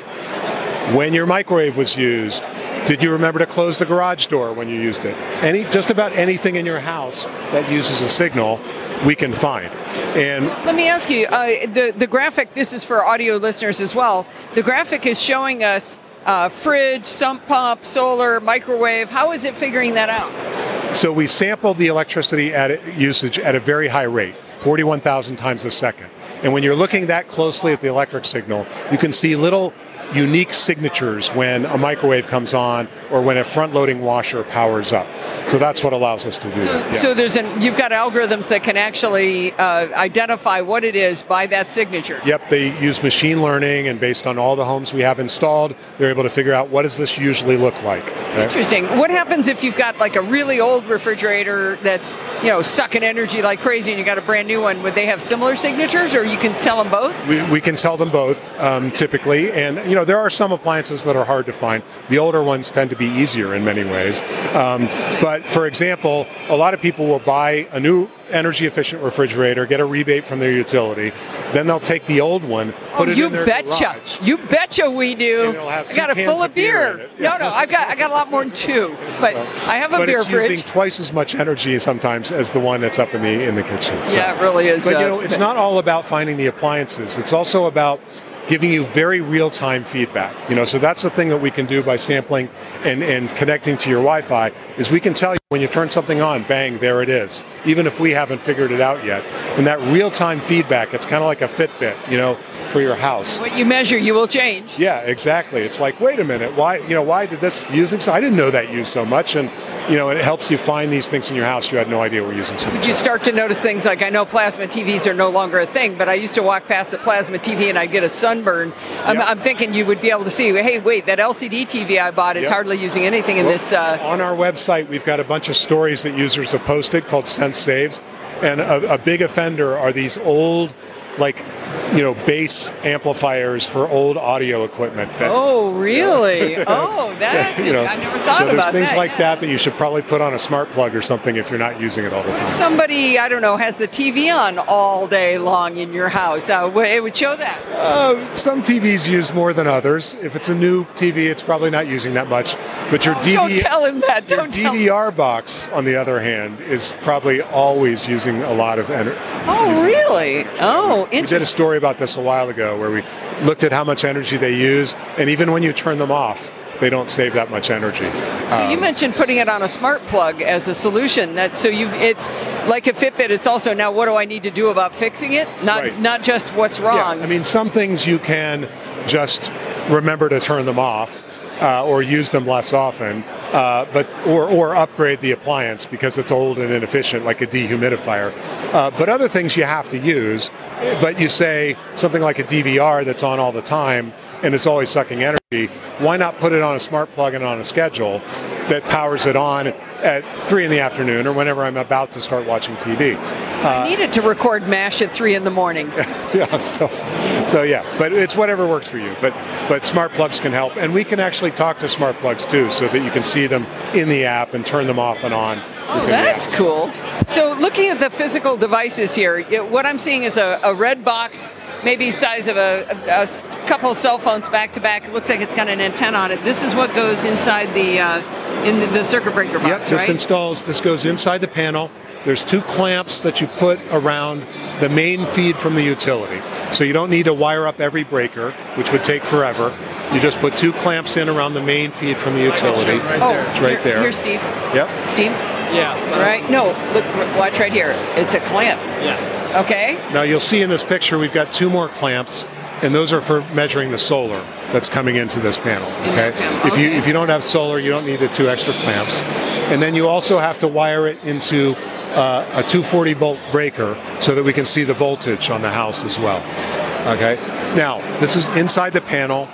when your microwave was used, did you remember to close the garage door when you used it? Any just about anything in your house that uses a signal we can find. And let me ask you, uh, the the graphic. This is for audio listeners as well. The graphic is showing us uh, fridge, sump pump, solar, microwave. How is it figuring that out? So we sampled the electricity at usage at a very high rate, 41,000 times a second. And when you're looking that closely at the electric signal, you can see little unique signatures when a microwave comes on or when a front-loading washer powers up. So that's what allows us to do so, that. Yeah. So there's an you've got algorithms that can actually uh, identify what it is by that signature. Yep, they use machine learning, and based on all the homes we have installed, they're able to figure out what does this usually look like. Right? Interesting. What happens if you've got like a really old refrigerator that's you know sucking energy like crazy, and you got a brand new one? Would they have similar signatures, or you can tell them both? We, we can tell them both um, typically, and you know there are some appliances that are hard to find. The older ones tend to be easier in many ways, um, but but for example, a lot of people will buy a new energy efficient refrigerator, get a rebate from their utility, then they'll take the old one, put oh, it in their betcha. garage. You betcha we do. I got a full of beer. beer yeah. No, no, I've got I got a lot more than two, but so, I have a but beer it's fridge. using twice as much energy sometimes as the one that's up in the in the kitchen. So. Yeah, it really is. But uh, you know, it's not all about finding the appliances. It's also about giving you very real-time feedback. You know, so that's the thing that we can do by sampling and, and connecting to your Wi-Fi is we can tell you when you turn something on, bang, there it is, even if we haven't figured it out yet. And that real-time feedback, it's kind of like a Fitbit, you know, for your house. What you measure, you will change. Yeah, exactly. It's like, wait a minute, why, you know, why did this using so? I didn't know that used so much, and you know, it helps you find these things in your house you had no idea were using. Would you start to notice things like I know plasma TVs are no longer a thing, but I used to walk past a plasma TV and I'd get a sunburn. I'm, Yep. I'm thinking you would be able to see, hey, wait, that LCD TV I bought is Yep. hardly using anything in Well, this. Uh, on our website, we've got a bunch of stories that users have posted called Sense Saves, and a, a big offender are these old, like, you know, bass amplifiers for old audio equipment. That, oh, really? *laughs* oh, that's you know, I never thought so there's about things that. like yeah. that that you should probably put on a smart plug or something if you're not using it all the If time. somebody, I don't know, has the TV on all day long in your house, uh, it would show that. Uh, some TVs use more than others. If it's a new TV, it's probably not using that much. But your Don't tell him that. Don't tell him. DVR box, on the other hand, is probably always using a lot of energy. Oh, really? Oh, We interesting. did a story about this a while ago where we looked at how much energy they use, and even when you turn them off, they don't save that much energy. So you mentioned putting it on a smart plug as a solution. That so you've it's like a Fitbit. It's also now what do I need to do about fixing it? Not Right. not just what's wrong. Yeah, I mean, some things you can just remember to turn them off uh, or use them less often, uh, but or, or upgrade the appliance because it's old and inefficient, like a dehumidifier. Uh, but other things you have to use. But you say something like a DVR that's on all the time and it's always sucking energy. Why not put it on a smart plug and on a schedule that powers it on at three in the afternoon or whenever I'm about to start watching TV? I needed to record Mash at three in the morning. *laughs* yeah so so yeah but it's whatever works for you but but smart plugs can help and we can actually talk to smart plugs too so that you can see them in the app and turn them off and on Oh, that's cool. So looking at the physical devices here, what I'm seeing is a, a red box, maybe size of a couple of cell phones back to back. It looks like it's got an antenna on it. This is what goes inside the uh, in the, the circuit breaker box, Yep, this right? installs this goes inside the panel there's two clamps that you put around the main feed from the utility so you don't need to wire up every breaker which would take forever you just put two clamps in around the main feed from the utility oh, it's right here- there Here's Steve. yep Steve, Yeah. right? No, look, watch right here. It's a clamp. Yeah. Okay. Now you'll see in this picture we've got two more clamps, and those are for measuring the solar that's coming into this panel. Okay. that panel, If you if you don't have solar, you don't need the two extra clamps, and then you also have to wire it into uh, a 240 volt breaker so that we can see the voltage on the house as well. Okay. Now this is inside the panel.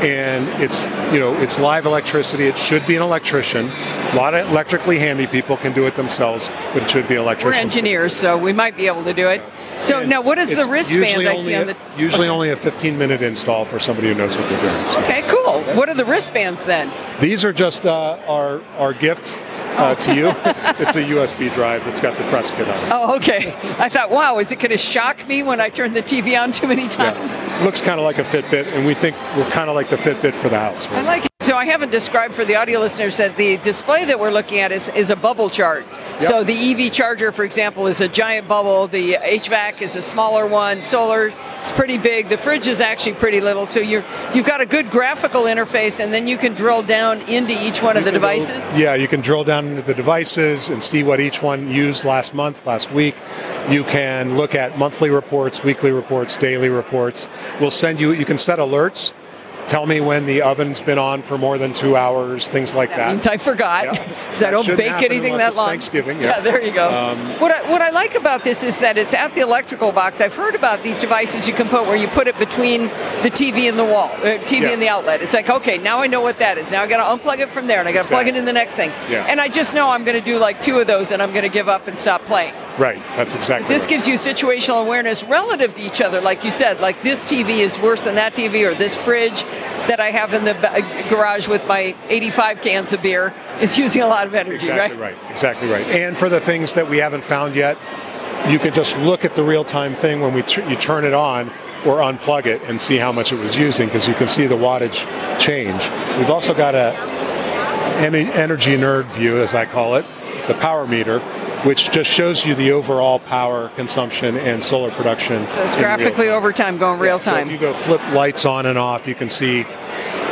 And it's you know it's live electricity. It should be an electrician. A lot of electrically handy people can do it themselves, but it should be an We're engineers, so we might be able to do it. So And now, what is the wristband I see on the? Usually Oh, only a 15 minute install for somebody who knows what they're doing. So Okay, cool. What are the wristbands then? These are just uh, our our gift uh, to you. *laughs* it's a USB drive that's got the press kit on it. Oh, okay. I thought, wow, is it going to shock me when I turn the TV on too many times? Yeah. Looks kind of like a Fitbit, and we think we're kind of like the Fitbit for the house. I like it. So I haven't described for the audio listeners that the display that we're looking at is, is a bubble chart. So the EV charger, for example, is a giant bubble. The HVAC is a smaller one. Solar is pretty big. The fridge is actually pretty little. So you're you've got a good graphical interface, and then you can drill down into each one of the devices. Yeah, you can drill down into the devices and see what each one used last month, last week. You can look at monthly reports, weekly reports, daily reports. We'll send you, you can set alerts. Tell me when the oven's been on for more than two hours, things like That that. means I forgot Yeah. *laughs* because I don't bake anything that it's long. Thanksgiving, yeah. there you go. Um, what I, what I like about this is that it's at the electrical box. I've heard about these devices you can put where you put it between the TV and the wall, uh, TV Yeah. and the outlet. It's like okay, now I know what that is. Now I got to unplug it from there and I got to plug it in the next thing. Yeah. And I just know I'm going to do like two of those and I'm going to give up and stop playing. Right, that's exactly This right. gives you situational awareness relative to each other, like you said. Like this TV is worse than that TV, or this fridge that I have in the garage with my 85 cans of beer is *laughs* using a lot of energy, right? Exactly right. Exactly right. And for the things that we haven't found yet, you can just look at the real-time thing when we tr- you turn it on or unplug it and see how much it was using because you can see the wattage change. We've also got a en- energy nerd view, as I call it, the power meter. Which just shows you the overall power consumption and solar production. So it's graphically over time, going real So time. if you go flip lights on and off, you can see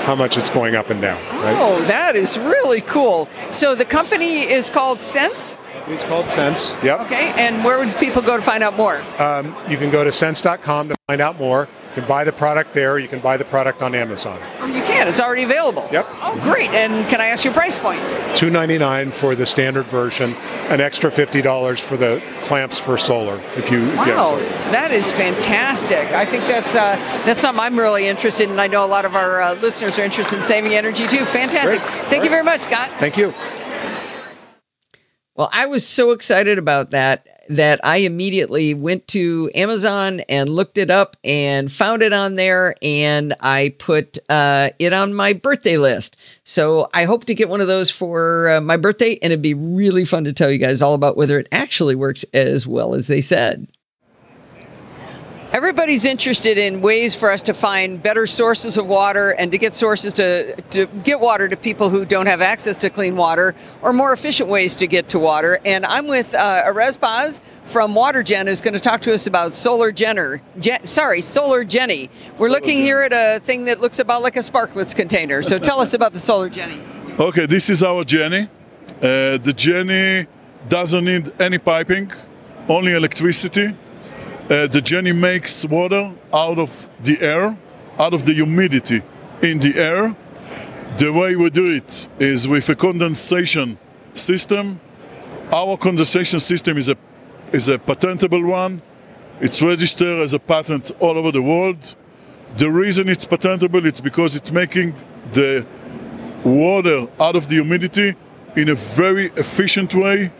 how much it's going up and down. Right? Oh, that is really cool. So the company is called Sense. It's called Sense. Yep. Okay, and where would people go to find out more? Um, you can go to sense.com to find out more. You can buy the product there. You can buy the product on Amazon. Oh, you can. It's already available. Yep. Oh, great. And can I ask your price point? Two ninety nine for the standard version, an extra fifty dollars for the clamps for solar. If you Wow, yes. that is fantastic. I think that's uh, that's something I'm really interested in. I know a lot of our uh, listeners are interested in saving energy too. Fantastic. Great. Thank All you right. very much, Scott. Thank you. Well, I was so excited about that that I immediately went to Amazon and looked it up and found it on there, and I put uh, it on my birthday list. So I hope to get one of those for uh, my birthday, and it'd be really fun to tell you guys all about whether it actually works as well as they said. Everybody's interested in ways for us to find better sources of water and to get sources to, to get water to people who don't have access to clean water or more efficient ways to get to water. And I'm with uh, Erez Baz from WaterGen who's going to talk to us about Solar Jenner. Gen, sorry, Solar Genny. We're looking here at a thing that looks about like a Sparklets container. So tell us about the Solar Genny. Okay, this is our Genny. Uh, the Genny doesn't need any piping, only electricity. Uh, the Genny makes water out of the air, out of the humidity in the air. The way we do it is with a condensation system. Our condensation system is a is a patentable one. It's registered as a patent all over the world. The reason it's patentable is because it's making the water out of the humidity in a very efficient way,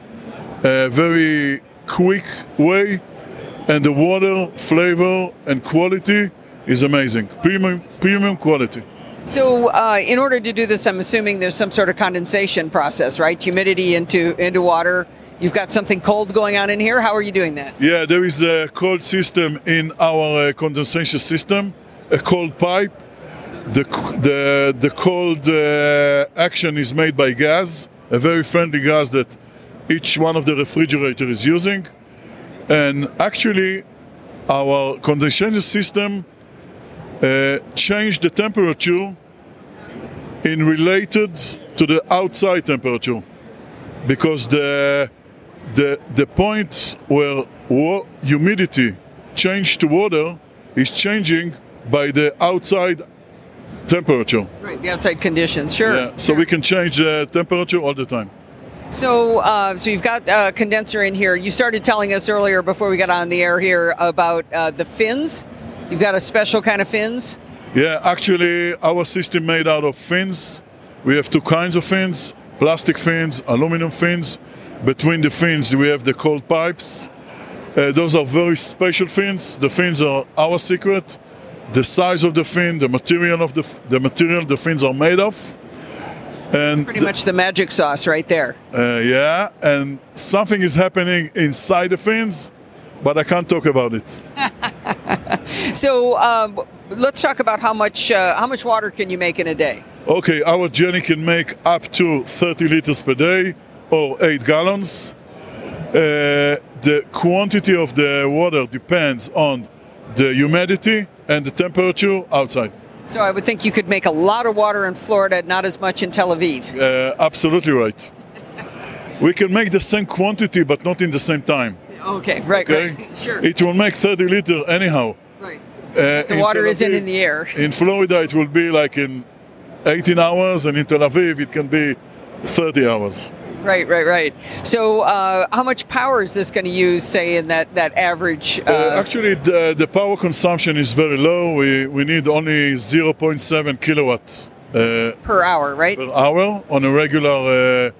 a very quick way, and the water flavor and quality is amazing. Premium, premium quality. So, uh, in order to do this, I'm assuming there's some sort of condensation process, right? Humidity into into water. You've got something cold going on in here. How are you doing that? Yeah, there is a cold system in our uh, condensation system, a cold pipe. The, the, the cold uh, action is made by gas, a very friendly gas that each one of the refrigerator is using. And actually, our condensation system uh, changed the temperature in related to the outside temperature because the the the point where humidity changed to water is changing by the outside temperature. Right, the outside conditions. Sure. Yeah, so we can change the temperature all the time. So, uh, so you've got a condenser in here. You started telling us earlier before we got on the air here about uh, the fins. You've got a special kind of fins. Yeah, actually, our system made out of fins. We have two kinds of fins: plastic fins, aluminum fins. Between the fins, we have the cold pipes. Uh, those are very special fins. The fins are our secret. The size of the fin, the material of the f- the material the fins are made of, and Pretty much the magic sauce right there. uh, yeah, and something is happening inside the fins, but I can't talk about it. *laughs* So, um, let's talk about how much uh, how much water can you make in a day? Okay, our Genny can make up to 30 liters per day or 8 gallons. Uh, the quantity of the water depends on the humidity and the temperature outside. So, I would think you could make a lot of water in Florida, not as much in Tel Aviv. Uh, absolutely right. We can make the same quantity, but not in the same time. Okay, right, Okay, right, *laughs* sure, it will make 30 liter anyhow. right. Uh, The water Tel isn't in the air. In Florida, it will be like in 18 hours, and in Tel Aviv, it can be 30 hours. Right, right, right. So, uh, how much power is this going to use, say, in that that average? Uh, Uh, actually, the, the power consumption is very low. We, we need only 0.7 kilowatt uh, per hour, right? per hour on a regular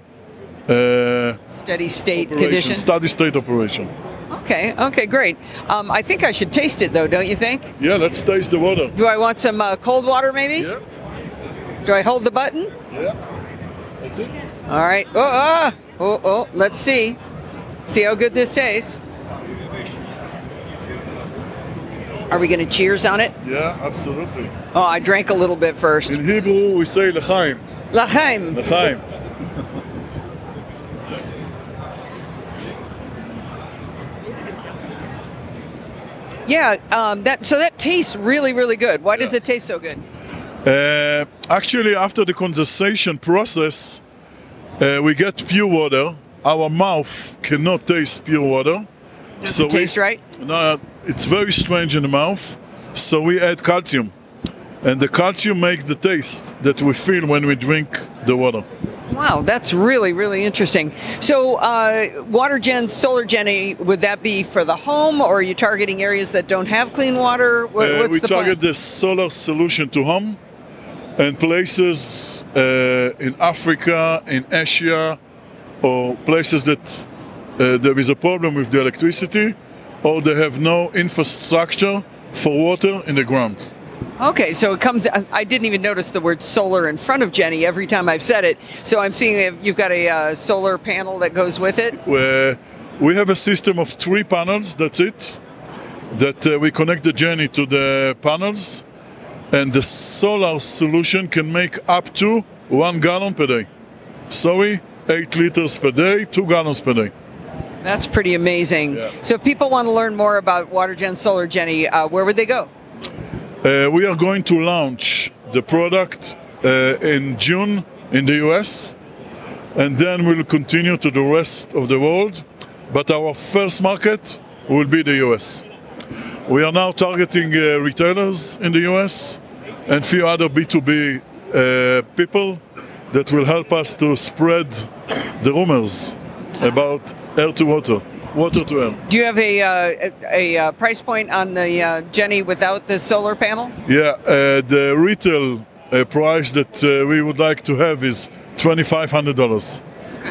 uh, uh, Steady state operation, condition. steady state operation. Okay, okay, great. Um, I think I should taste it, though, don't you think? Yeah, let's taste the water. Do I want some uh, cold water, maybe? Yeah, Do I hold the button? yeah. That's it. All right. Oh, oh, oh, oh. let's see. See how good this tastes. Are we going to cheers on it? Yeah, absolutely. Oh, I drank a little bit first. In Hebrew, we say l'chaim. L'chaim. L'chaim. yeah, um, that so that tastes really, really good. Why yeah. does it taste so good? Uh, actually, after the condensation process, uh, we get pure water. Our mouth cannot taste pure water. Does So it we- taste right? No, it's very strange in the mouth. So we add calcium, and the calcium make the taste that we feel when we drink the water. Wow, that's really, really interesting. So, uh, water gen, solar gen, would that be for the home, or are you targeting areas that don't have clean water? What, Uh, what's we the target plan? the solar solution to home and places uh, in Africa, in Asia, or places that uh, there is a problem with the electricity, or they have no infrastructure for water in the ground. Okay, so it comes. I didn't even notice the word solar in front of Genny every time I've said it. So I'm seeing you've got a uh, solar panel that goes with it. We have a system of three panels. That's it. That uh, we connect the Genny to the panels, and the solar solution can make up to one gallon per day. Sorry, eight liters per day, two gallons per day. That's pretty amazing. Yeah. So if people want to learn more about water gen, solar Genny, uh, where would they go? Uh, we are going to launch the product uh, in June in the US, and then we'll continue to the rest of the world. But our first market will be the US. We are now targeting uh, retailers in the US and few other B2B uh, people that will help us to spread the rumors about air to water, water to air. Do you have a uh, a, a uh, price point on the uh, Genny without the solar panel? Yeah, uh, the retail uh, price that uh, we would like to have is $2,500.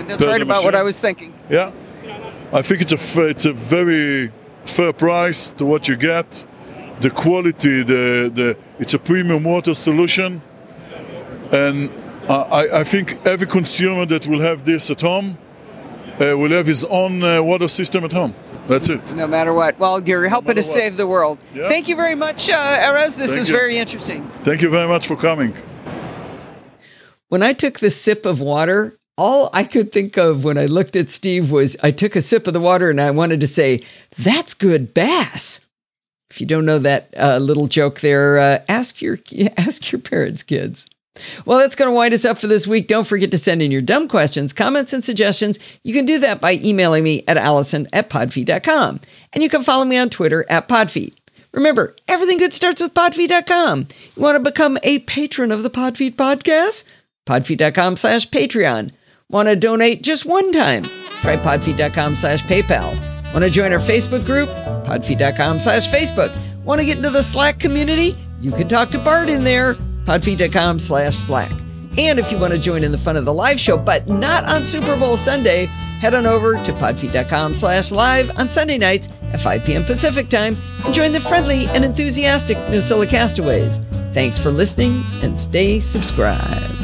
That's right about what. I was thinking. Yeah, I think it's a it's a very fair price to what you get. The quality, the the it's a premium water solution, and I, I think every consumer that will have this at home uh, will have his own uh, water system at home. That's it. No matter what. Well, you're helping to what. save the world. Yeah. Thank you very much, uh, Erez. This Thank is you. very interesting. Thank you very much for coming. When I took the sip of water, all I could think of when I looked at Steve was I took a sip of the water and I wanted to say, "That's good bass." If you don't know that uh, little joke there, uh, ask your *laughs* ask your parents' kids. Well, that's going to wind us up for this week. Don't forget to send in your dumb questions, comments, and suggestions. You can do that by emailing me at allison at podfeed.com. And you can follow me on Twitter at podfeed. Remember, everything good starts with podfeed.com. You want to become a patron of the Podfeed podcast? Podfeed.com slash Patreon. Want to donate just one time? Try podfeed.com slash PayPal. Want to join our Facebook group? Podfeed.com slash Facebook. Want to get into the Slack community? You can talk to Bart in there. Podfeed.com slash Slack. And if you want to join in the fun of the live show, but not on Super Bowl Sunday, head on over to podfeed.com slash live on Sunday nights at 5 p.m. Pacific time and join the friendly and enthusiastic NosillaCastaways. Thanks for listening and stay subscribed.